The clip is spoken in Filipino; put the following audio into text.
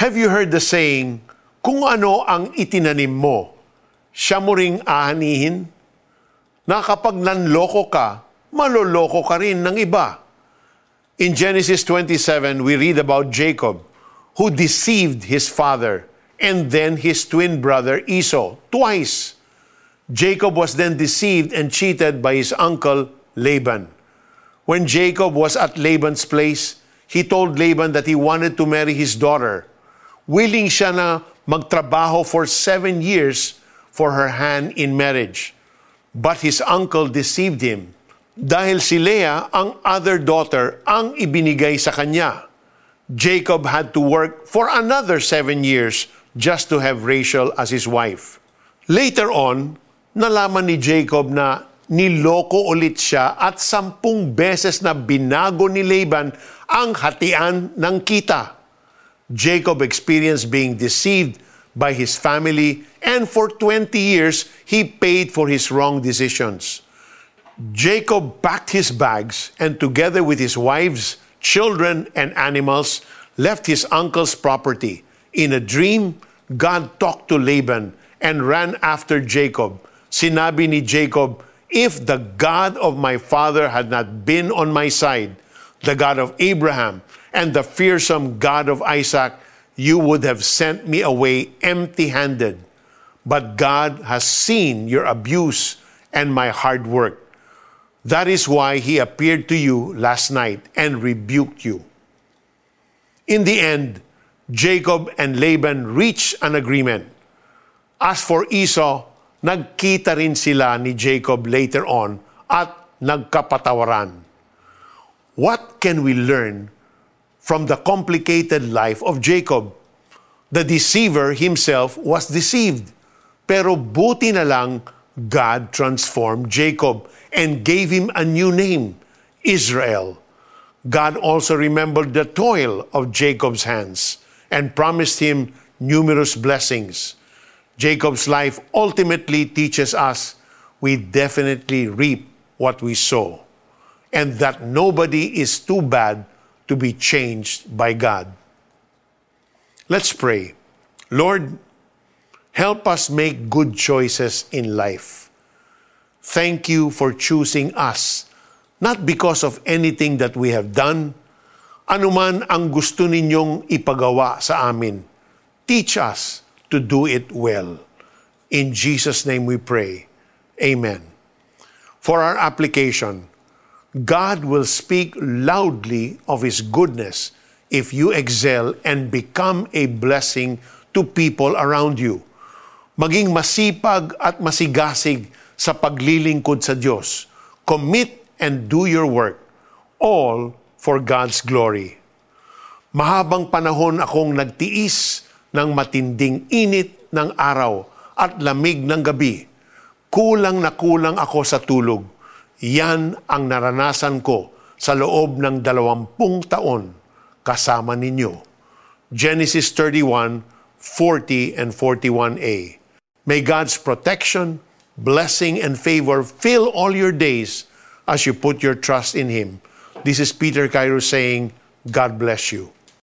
Have you heard the saying, kung ano ang itinanim mo, siya mo ring aanihin? Na kapag nanloko ka, maloloko ka rin ng iba. In Genesis 27, we read about Jacob, who deceived his father and then his twin brother Esau twice. Jacob was then deceived and cheated by his uncle Laban. When Jacob was at Laban's place, he told Laban that he wanted to marry his daughter. Willing siya na magtrabaho for seven years for her hand in marriage. But his uncle deceived him dahil si Leah, ang other daughter, ang ibinigay sa kanya. Jacob had to work for another seven years just to have Rachel as his wife. Later on, nalaman ni Jacob na niloko ulit siya at sampung beses na binago ni Laban ang hatian ng kita. Jacob experienced being deceived by his family and for 20 years he paid for his wrong decisions. Jacob packed his bags and, together with his wives, children, and animals, left his uncle's property. In a dream, God talked to Laban and ran after Jacob. Sinabi ni Jacob, If the God of my father had not been on my side, the God of Abraham and the fearsome God of Isaac, you would have sent me away empty handed. But God has seen your abuse and my hard work. That is why he appeared to you last night and rebuked you. In the end, Jacob and Laban reached an agreement. As for Esau, nagkita rin sila ni Jacob later on at nagkapatawaran. What can we learn from the complicated life of Jacob? The deceiver himself was deceived. Pero buti na lang God transformed Jacob and gave him a new name, Israel. God also remembered the toil of Jacob's hands and promised him numerous blessings. Jacob's life ultimately teaches us we definitely reap what we sow, and that nobody is too bad to be changed by God. Let's pray. Lord, help us make good choices in life. Thank you for choosing us, not because of anything that we have done, anuman ang gusto ninyong ipagawa sa amin. Teach us to do it well. In Jesus' name we pray. Amen. For our application, God will speak loudly of His goodness if you excel and become a blessing to people around you. Maging masipag at masigasig sa paglilingkod sa Diyos. Commit and do your work, all for God's glory. Mahabang panahon akong nagtiis ng matinding init ng araw at lamig ng gabi. Kulang na kulang ako sa tulog. Yan ang naranasan ko sa loob ng dalawampung taon kasama ninyo. Genesis 31, 40 and 41a. May God's protection, blessing and favor fill all your days as you put your trust in Him. This is Peter Cairo saying, God bless you.